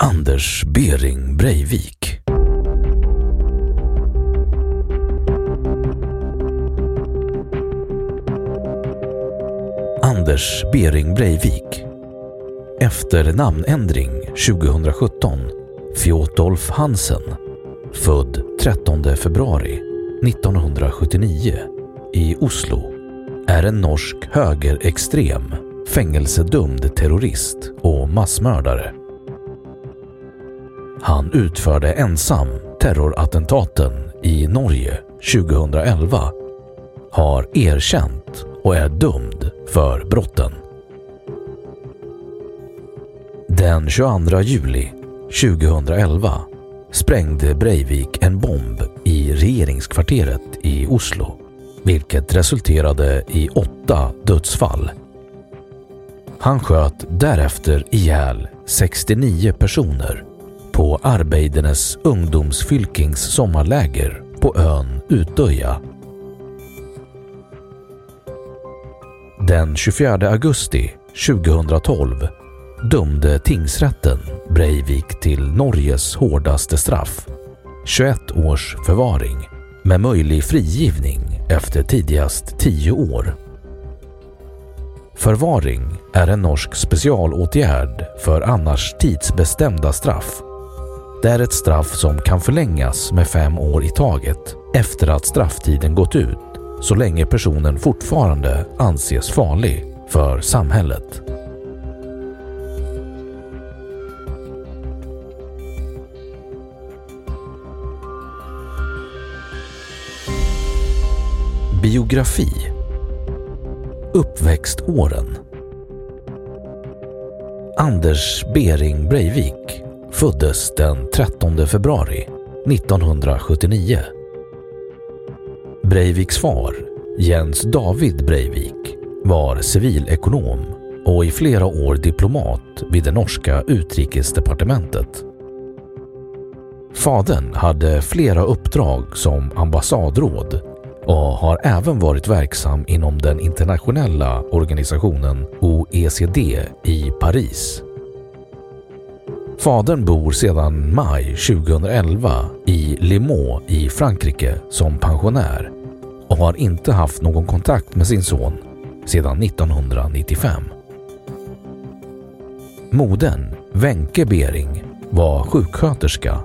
Anders Bering Breivik. Anders Bering Breivik. Efter namnändring 2017 Fjodolf Hansen. Född 13 februari 1979 i Oslo. Är en norsk högerextrem, fängelsedömd terrorist och massmördare. Han utförde ensam terrorattentaten i Norge 2011, har erkänt och är dömd för brotten. Den 22 juli 2011 sprängde Breivik en bomb i regeringskvarteret i Oslo, vilket resulterade i åtta dödsfall. Han sköt därefter ihjäl 69 personer på Arbeidernes ungdomsfylkings sommarläger på ön Utöja. Den 24 augusti 2012 dömde tingsrätten Breivik till Norges hårdaste straff, 21 års förvaring med möjlig frigivning efter tidigast 10 år. Förvaring är en norsk specialåtgärd för annars tidsbestämda straff. Det är ett straff som kan förlängas med fem år i taget efter att strafftiden gått ut så länge personen fortfarande anses farlig för samhället. Biografi. Uppväxtåren. Anders Bering Breivik föddes den 13 februari 1979. Breiviks far, Jens David Breivik, var civilekonom och i flera år diplomat vid det norska utrikesdepartementet. Fadern hade flera uppdrag som ambassadråd och har även varit verksam inom den internationella organisationen OECD i Paris. Fadern bor sedan maj 2011 i Limoux i Frankrike som pensionär och har inte haft någon kontakt med sin son sedan 1995. Modern, Wenke Bering, var sjuksköterska.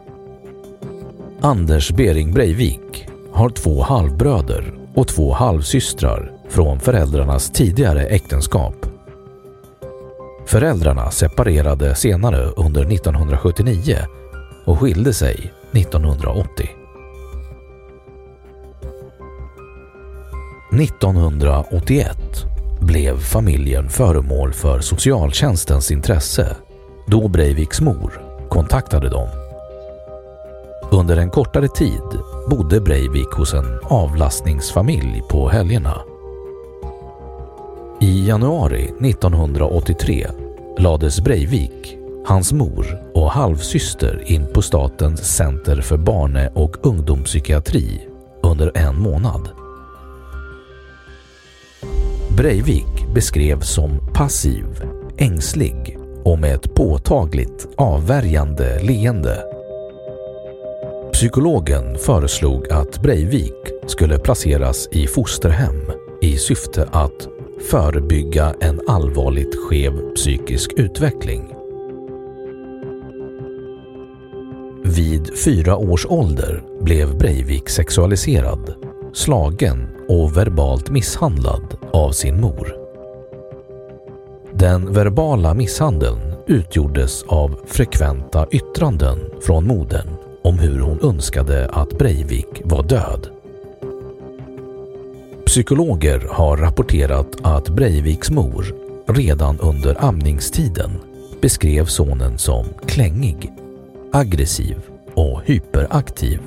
Anders Bering Breivik har två halvbröder och två halvsystrar från föräldrarnas tidigare äktenskap. Föräldrarna separerade senare under 1979 och skilde sig 1980. 1981 blev familjen föremål för socialtjänstens intresse då Breiviks mor kontaktade dem. Under en kortare tid bodde Breivik hos en avlastningsfamilj på helgerna. I januari 1983 lades Breivik, hans mor och halvsyster in på Statens center för barne och ungdomspsykiatri under en månad. Breivik beskrevs som passiv, ängslig och med ett påtagligt avvärjande leende. Psykologen föreslog att Breivik skulle placeras i fosterhem i syfte att förebygga en allvarligt skev psykisk utveckling. Vid fyra års ålder blev Breivik sexualiserad, slagen och verbalt misshandlad av sin mor. Den verbala misshandeln utgjordes av frekventa yttranden från modern om hur hon önskade att Breivik var död. Psykologer har rapporterat att Breiviks mor redan under amningstiden beskrev sonen som klängig, aggressiv och hyperaktiv.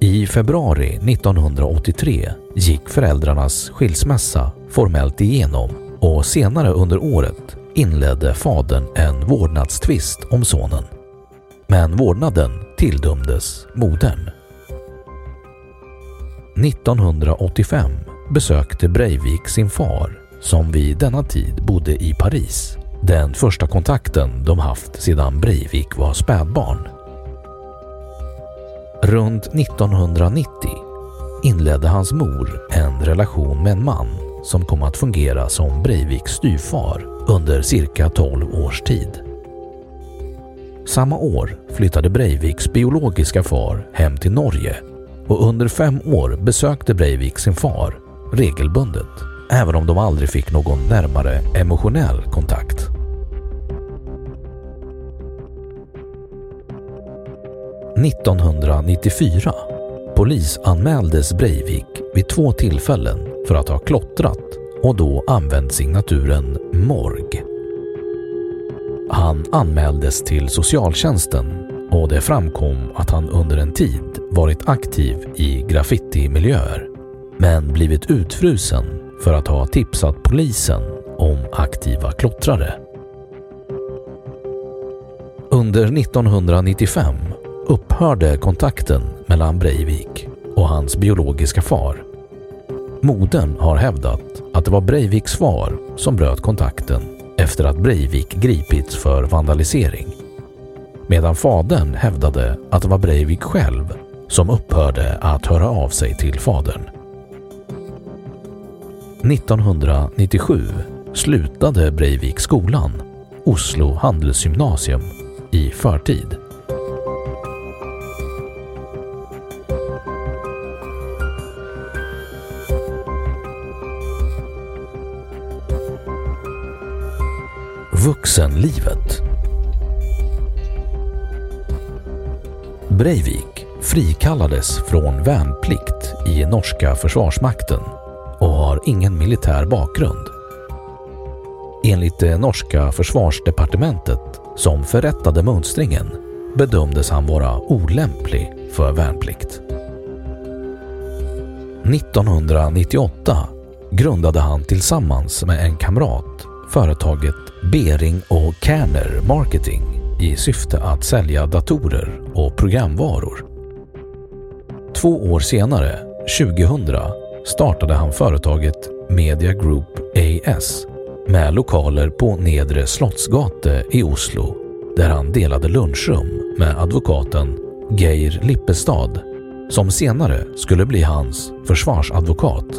I februari 1983 gick föräldrarnas skilsmässa formellt igenom och senare under året inledde fadern en vårdnadstvist om sonen. Men vårdnaden tilldömdes modern. 1985 besökte Breivik sin far som vid denna tid bodde i Paris. Den första kontakten de haft sedan Breivik var spädbarn. Runt 1990 inledde hans mor en relation med en man som kom att fungera som Breiviks styvfar under cirka 12 års tid. Samma år flyttade Breiviks biologiska far hem till Norge och under fem år besökte Breivik sin far regelbundet, även om de aldrig fick någon närmare emotionell kontakt. –1994 polisanmäldes Breivik vid två tillfällen för att ha klottrat och då använt signaturen Morg. Han anmäldes till socialtjänsten och det framkom att han under en tid varit aktiv i graffitimiljöer men blivit utfrusen för att ha tipsat polisen om aktiva klottrare. Under 1995 upphörde kontakten mellan Breivik och hans biologiska far. Modern har hävdat att det var Breiviks far som bröt kontakten efter att Breivik gripits för vandalisering. Medan fadern hävdade att det var Breivik själv som upphörde att höra av sig till fadern. 1997 slutade Breivik skolan, Oslo handelsgymnasium, i förtid. Vuxenlivet Breivik frikallades från värnplikt i norska försvarsmakten och har ingen militär bakgrund. Enligt det norska försvarsdepartementet som förrättade mönstringen bedömdes han vara olämplig för värnplikt. 1998 grundade han tillsammans med en kamrat företaget Bering och Kerner Marketing i syfte att sälja datorer och programvaror. Två år senare, 2000, startade han företaget Media Group AS med lokaler på Nedre Slottsgate i Oslo där han delade lunchrum med advokaten Geir Lippestad som senare skulle bli hans försvarsadvokat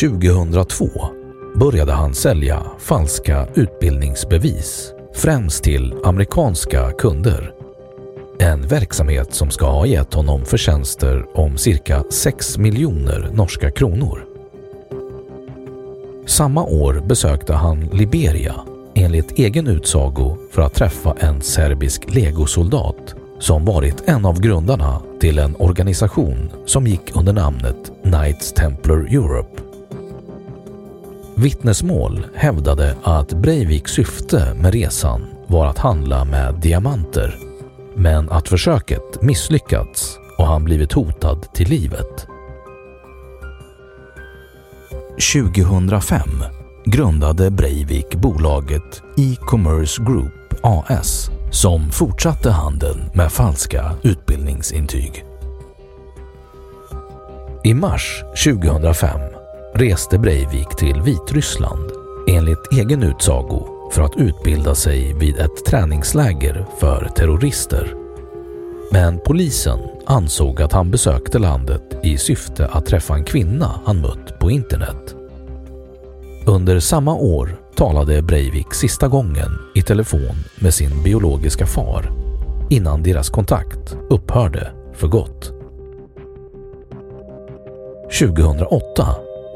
2002 började han sälja falska utbildningsbevis, främst till amerikanska kunder. En verksamhet som ska ha gett honom förtjänster om cirka 6 miljoner norska kronor. Samma år besökte han Liberia enligt egen utsago för att träffa en serbisk legosoldat som varit en av grundarna till en organisation som gick under namnet Knights Templar Europe. Vittnesmål hävdade att Breiviks syfte med resan var att handla med diamanter men att försöket misslyckats och han blivit hotad till livet. 2005 grundade Breivik bolaget E-commerce Group AS som fortsatte handeln med falska utbildningsintyg. I mars 2005 reste Breivik till Vitryssland enligt egen utsago för att utbilda sig vid ett träningsläger för terrorister. Men polisen ansåg att han besökte landet i syfte att träffa en kvinna han mött på internet. Under samma år talade Breivik sista gången i telefon med sin biologiska far innan deras kontakt upphörde för gott. 2008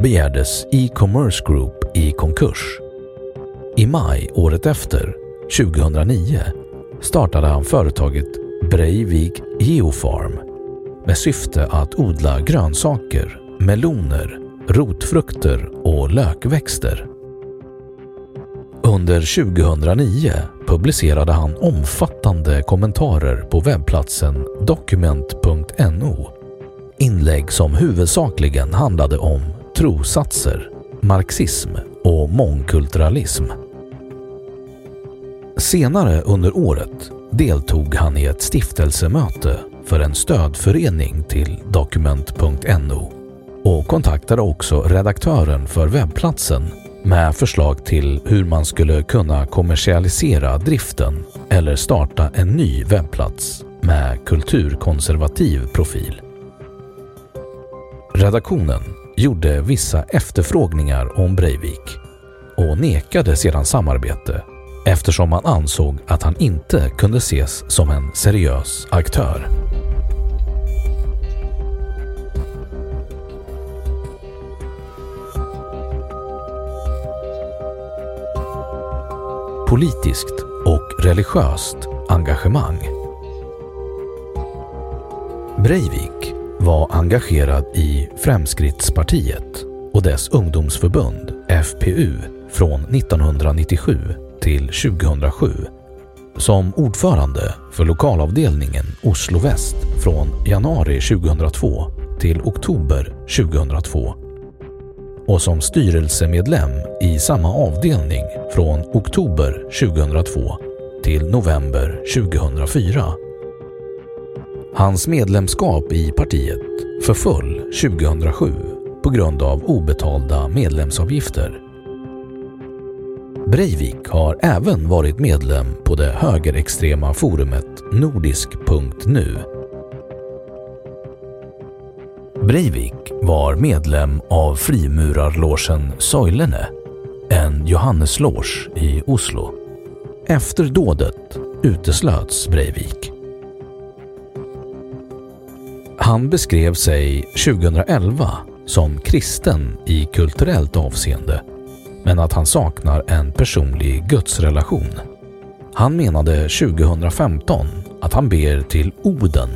begärdes E-commerce Group i konkurs. I maj året efter, 2009, startade han företaget Breivik Geofarm med syfte att odla grönsaker, meloner, rotfrukter och lökväxter. Under 2009 publicerade han omfattande kommentarer på webbplatsen Document.no. Inlägg som huvudsakligen handlade om trosatser, marxism och mångkulturalism. Senare under året deltog han i ett stiftelsemöte för en stödförening till Dokument.no och kontaktade också redaktören för webbplatsen med förslag till hur man skulle kunna kommersialisera driften eller starta en ny webbplats med kulturkonservativ profil. Redaktionen gjorde vissa efterfrågningar om Breivik och nekade sedan samarbete eftersom man ansåg att han inte kunde ses som en seriös aktör. Politiskt och religiöst engagemang. Breivik var engagerad i Fremskrittspartiet och dess ungdomsförbund FPU från 1997 till 2007 som ordförande för lokalavdelningen Oslo Väst från januari 2002 till oktober 2002 och som styrelsemedlem i samma avdelning från oktober 2002 till november 2004. Hans medlemskap i partiet förföll 2007 på grund av obetalda medlemsavgifter. Breivik har även varit medlem på det högerextrema forumet nordisk.nu. Breivik var medlem av frimurarlogen Soilene, en Johannesloge i Oslo. Efter dådet uteslöts Breivik. Han beskrev sig 2011 som kristen i kulturellt avseende men att han saknar en personlig gudsrelation. Han menade 2015 att han ber till Oden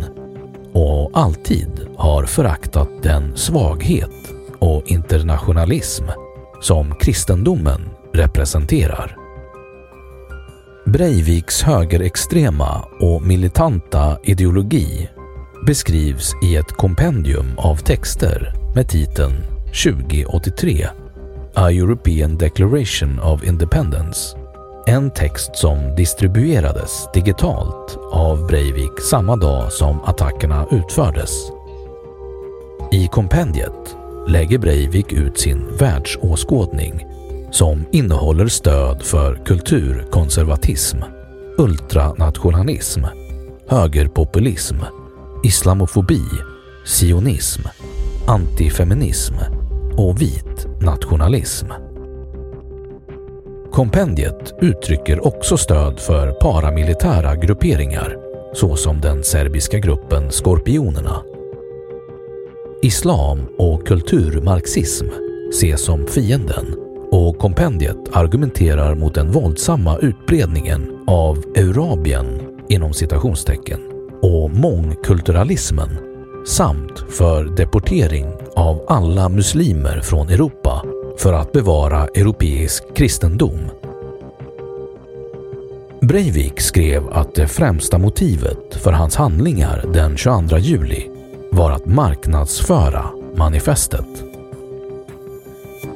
och alltid har föraktat den svaghet och internationalism som kristendomen representerar. Breiviks högerextrema och militanta ideologi beskrivs i ett kompendium av texter med titeln 2083 A European Declaration of Independence. En text som distribuerades digitalt av Breivik samma dag som attackerna utfördes. I kompendiet lägger Breivik ut sin världsåskådning som innehåller stöd för kulturkonservatism, ultranationalism, högerpopulism, islamofobi, sionism, antifeminism och vit nationalism. Kompendiet uttrycker också stöd för paramilitära grupperingar såsom den serbiska gruppen Skorpionerna. Islam och kulturmarxism ses som fienden och kompendiet argumenterar mot den våldsamma utbredningen av Eurabien inom citationstecken och mångkulturalismen samt för deportering av alla muslimer från Europa för att bevara europeisk kristendom. Breivik skrev att det främsta motivet för hans handlingar den 22 juli var att marknadsföra manifestet.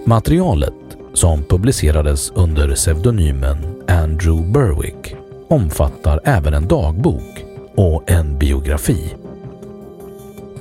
Materialet, som publicerades under pseudonymen Andrew Berwick, omfattar även en dagbok och en biografi.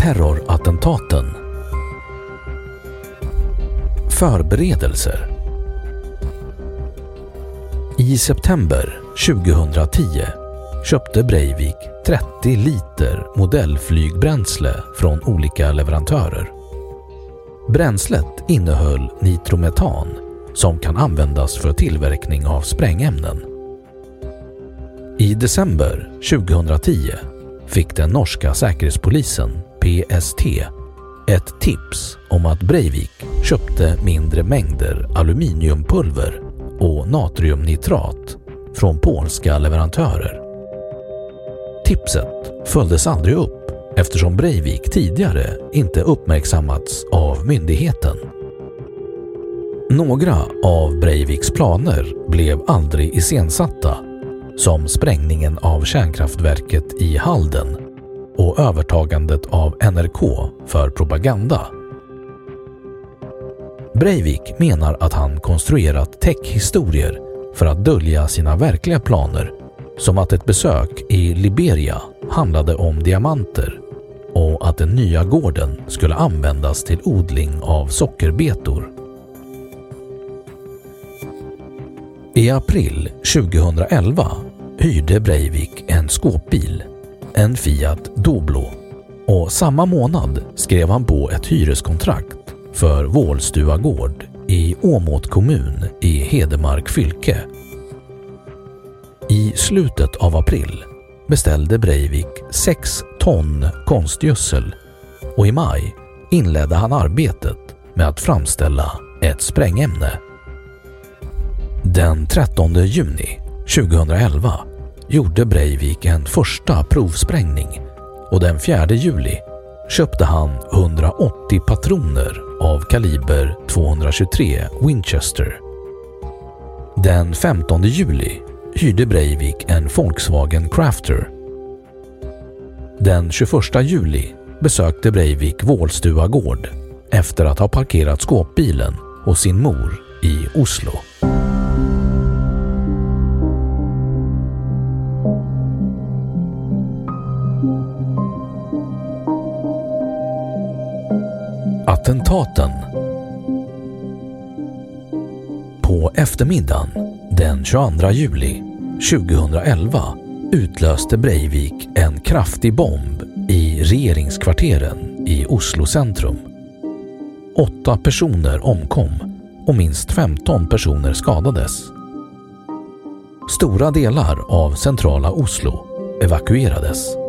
Terrorattentaten Förberedelser I september 2010 köpte Breivik 30 liter modellflygbränsle från olika leverantörer. Bränslet innehöll nitrometan som kan användas för tillverkning av sprängämnen. I december 2010 fick den norska säkerhetspolisen, PST, ett tips om att Breivik köpte mindre mängder aluminiumpulver och natriumnitrat från polska leverantörer. Tipset följdes aldrig upp eftersom Breivik tidigare inte uppmärksammats av myndigheten. Några av Breiviks planer blev aldrig iscensatta som sprängningen av kärnkraftverket i Halden och övertagandet av NRK för propaganda. Breivik menar att han konstruerat techhistorier för att dölja sina verkliga planer som att ett besök i Liberia handlade om diamanter och att den nya gården skulle användas till odling av sockerbetor. I april 2011 hyrde Breivik en skåpbil, en Fiat Doblo och samma månad skrev han på ett hyreskontrakt för Vålstua gård i Åmåt kommun i Hedemark fylke. I slutet av april beställde Breivik 6 ton konstgödsel och i maj inledde han arbetet med att framställa ett sprängämne. Den 13 juni 2011 gjorde Breivik en första provsprängning och den 4 juli köpte han 180 patroner av kaliber 223 Winchester. Den 15 juli hyrde Breivik en Volkswagen Crafter. Den 21 juli besökte Breivik Vålstua gård efter att ha parkerat skåpbilen hos sin mor i Oslo. Attentaten På eftermiddagen den 22 juli 2011 utlöste Breivik en kraftig bomb i regeringskvarteren i Oslo centrum. Åtta personer omkom och minst 15 personer skadades. Stora delar av centrala Oslo evakuerades.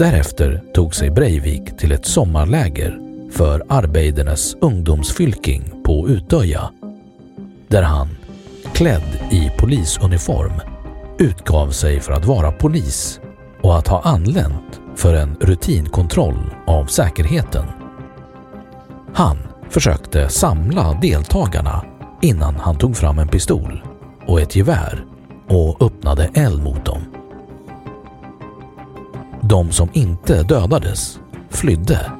Därefter tog sig Breivik till ett sommarläger för Arbeidernes ungdomsfylking på Utöja där han, klädd i polisuniform, utgav sig för att vara polis och att ha anlänt för en rutinkontroll av säkerheten. Han försökte samla deltagarna innan han tog fram en pistol och ett gevär och öppnade eld mot dem. De som inte dödades flydde.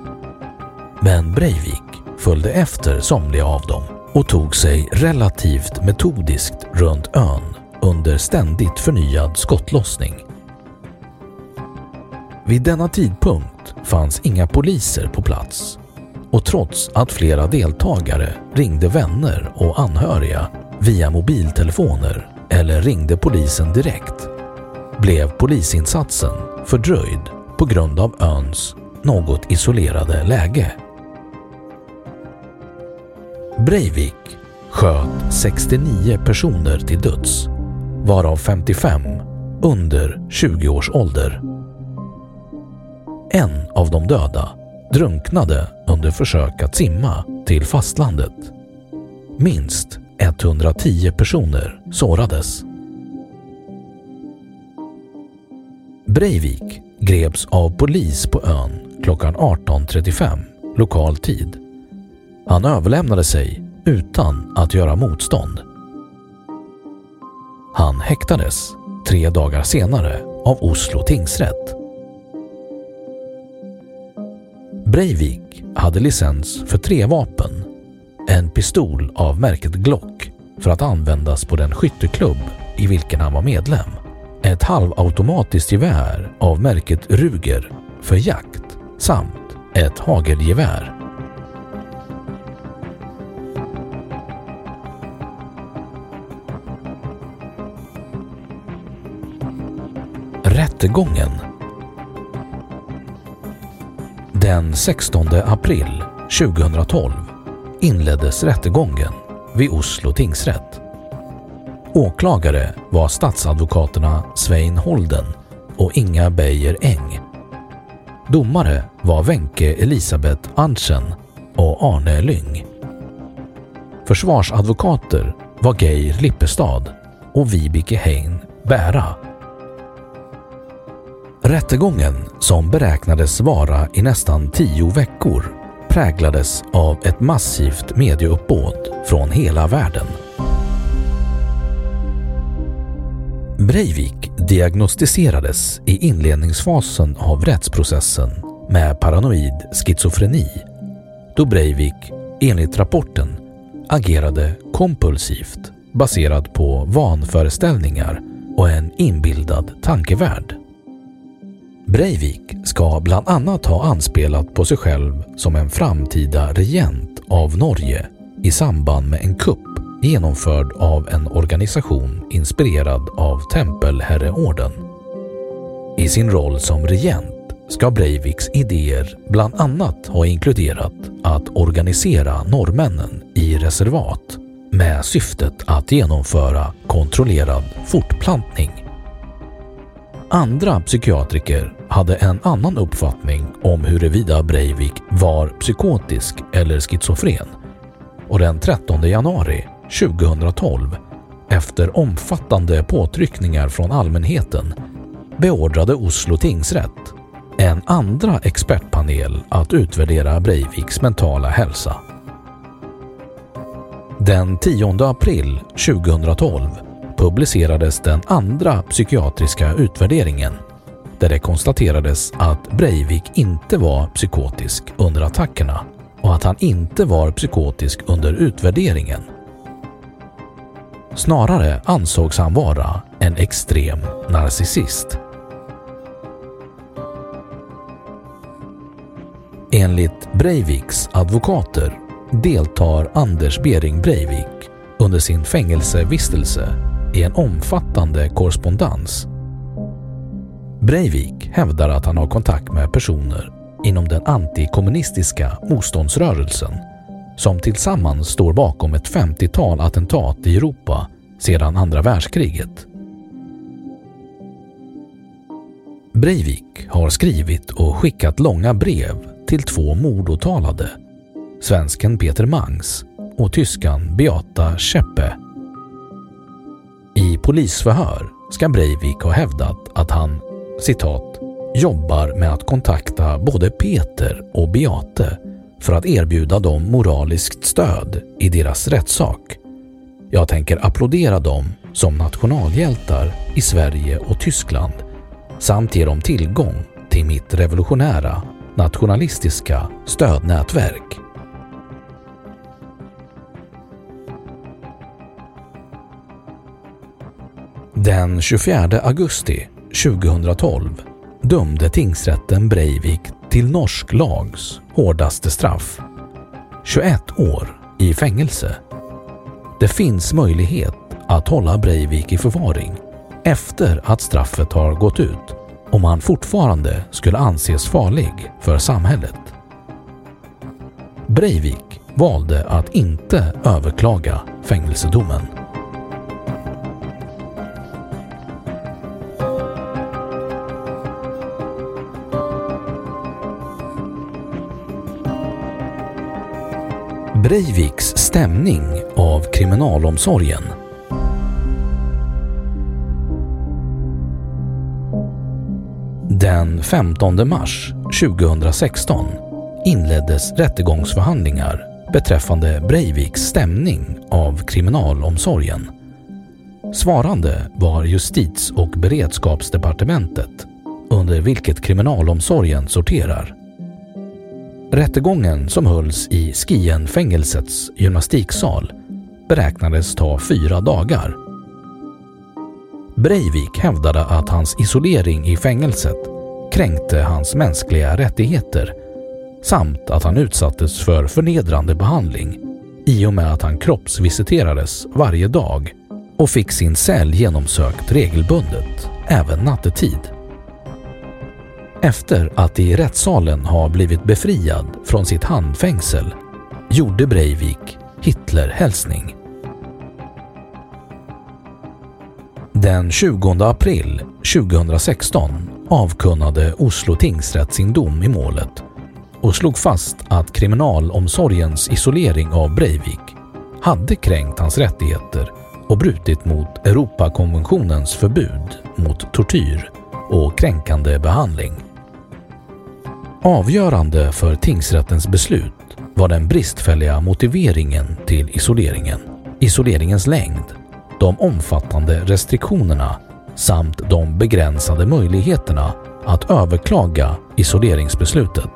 Men Breivik följde efter somliga av dem och tog sig relativt metodiskt runt ön under ständigt förnyad skottlossning. Vid denna tidpunkt fanns inga poliser på plats och trots att flera deltagare ringde vänner och anhöriga via mobiltelefoner eller ringde polisen direkt blev polisinsatsen fördröjd på grund av öns något isolerade läge. Breivik sköt 69 personer till döds, varav 55 under 20 års ålder. En av de döda drunknade under försök att simma till fastlandet. Minst 110 personer sårades. Breivik greps av polis på ön klockan 18.35 lokal tid. Han överlämnade sig utan att göra motstånd. Han häktades tre dagar senare av Oslo tingsrätt. Breivik hade licens för tre vapen. En pistol av märket Glock för att användas på den skytteklubb i vilken han var medlem. Ett halvautomatiskt gevär av märket Ruger för jakt samt ett hagelgevär. Rättegången Den 16 april 2012 inleddes rättegången vid Oslo tingsrätt. Åklagare var statsadvokaterna Svein Holden och Inga Beijer Eng. Domare var Wenche Elisabeth Andsen och Arne Lyng. Försvarsadvokater var Geir Lippestad och Vibeke Hein Bära. Rättegången, som beräknades vara i nästan tio veckor, präglades av ett massivt medieuppbåd från hela världen. Breivik diagnostiserades i inledningsfasen av rättsprocessen med paranoid schizofreni då Breivik, enligt rapporten, agerade kompulsivt baserat på vanföreställningar och en inbildad tankevärld. Breivik ska bland annat ha anspelat på sig själv som en framtida regent av Norge i samband med en kupp genomförd av en organisation inspirerad av Tempelherreorden. I sin roll som regent ska Breiviks idéer bland annat ha inkluderat att organisera norrmännen i reservat med syftet att genomföra kontrollerad fortplantning. Andra psykiatriker hade en annan uppfattning om huruvida Breivik var psykotisk eller schizofren och den 13 januari 2012 efter omfattande påtryckningar från allmänheten beordrade Oslo tingsrätt en andra expertpanel att utvärdera Breiviks mentala hälsa. Den 10 april 2012 publicerades den andra psykiatriska utvärderingen där det konstaterades att Breivik inte var psykotisk under attackerna och att han inte var psykotisk under utvärderingen. Snarare ansågs han vara en extrem narcissist. Enligt Breiviks advokater deltar Anders Bering Breivik under sin fängelsevistelse i en omfattande korrespondens. Breivik hävdar att han har kontakt med personer inom den antikommunistiska motståndsrörelsen som tillsammans står bakom ett 50-tal attentat i Europa sedan andra världskriget. Breivik har skrivit och skickat långa brev till två mordåtalade, svensken Peter Mangs och tyskan Beata Scheppe. I polisförhör ska Breivik ha hävdat att han citat jobbar med att kontakta både Peter och Beate för att erbjuda dem moraliskt stöd i deras rättssak. Jag tänker applådera dem som nationalhjältar i Sverige och Tyskland samt ge dem tillgång till mitt revolutionära, nationalistiska stödnätverk. Den 24 augusti 2012 dömde tingsrätten Breivik till norsk lags hårdaste straff. 21 år i fängelse. Det finns möjlighet att hålla Breivik i förvaring efter att straffet har gått ut om han fortfarande skulle anses farlig för samhället. Breivik valde att inte överklaga fängelsedomen. Breiviks stämning av kriminalomsorgen. Den 15 mars 2016 inleddes rättegångsförhandlingar beträffande Breiviks stämning av kriminalomsorgen. Svarande var Justits och beredskapsdepartementet under vilket kriminalomsorgen sorterar. Rättegången som hölls i Skienfängelsets gymnastiksal beräknades ta fyra dagar. Breivik hävdade att hans isolering i fängelset kränkte hans mänskliga rättigheter samt att han utsattes för förnedrande behandling i och med att han kroppsvisiterades varje dag och fick sin cell genomsökt regelbundet, även nattetid efter att i rättssalen ha blivit befriad från sitt handfängsel gjorde Breivik Hitlerhälsning. Den 20 april 2016 avkunnade Oslo tingsrätt sin dom i målet och slog fast att kriminalomsorgens isolering av Breivik hade kränkt hans rättigheter och brutit mot Europakonventionens förbud mot tortyr och kränkande behandling. Avgörande för tingsrättens beslut var den bristfälliga motiveringen till isoleringen, isoleringens längd, de omfattande restriktionerna samt de begränsade möjligheterna att överklaga isoleringsbeslutet.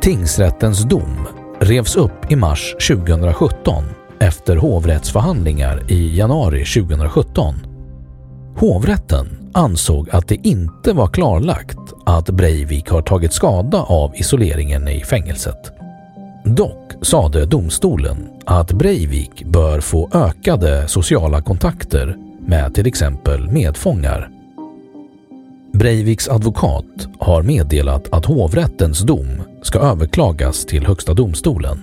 Tingsrättens dom revs upp i mars 2017 efter hovrättsförhandlingar i januari 2017. Hovrätten ansåg att det inte var klarlagt att Breivik har tagit skada av isoleringen i fängelset. Dock sade domstolen att Breivik bör få ökade sociala kontakter med till exempel medfångar. Breiviks advokat har meddelat att hovrättens dom ska överklagas till Högsta domstolen.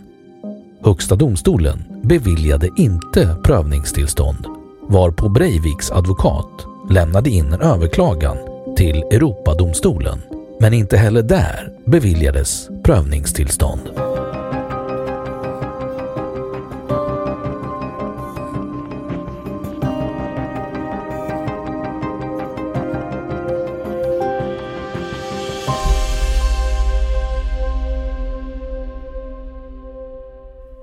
Högsta domstolen beviljade inte prövningstillstånd varpå Breiviks advokat lämnade in en överklagan till Europadomstolen, men inte heller där beviljades prövningstillstånd.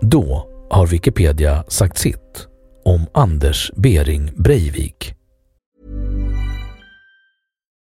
Då har Wikipedia sagt sitt om Anders Bering Breivik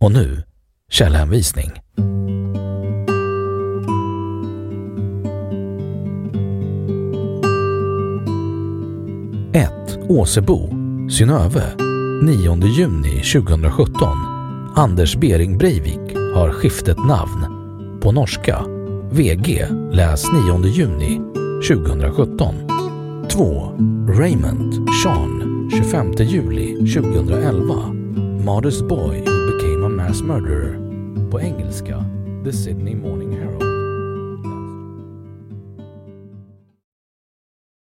Och nu källhänvisning. 1. Åsebo, Synöve, 9 juni 2017. Anders Bering Breivik har skiftet namn. På norska. VG, läs 9 juni 2017. 2. Raymond Sean 25 juli 2011. Modest Boy Who Became Mass Murderer. På engelska The Sydney Morning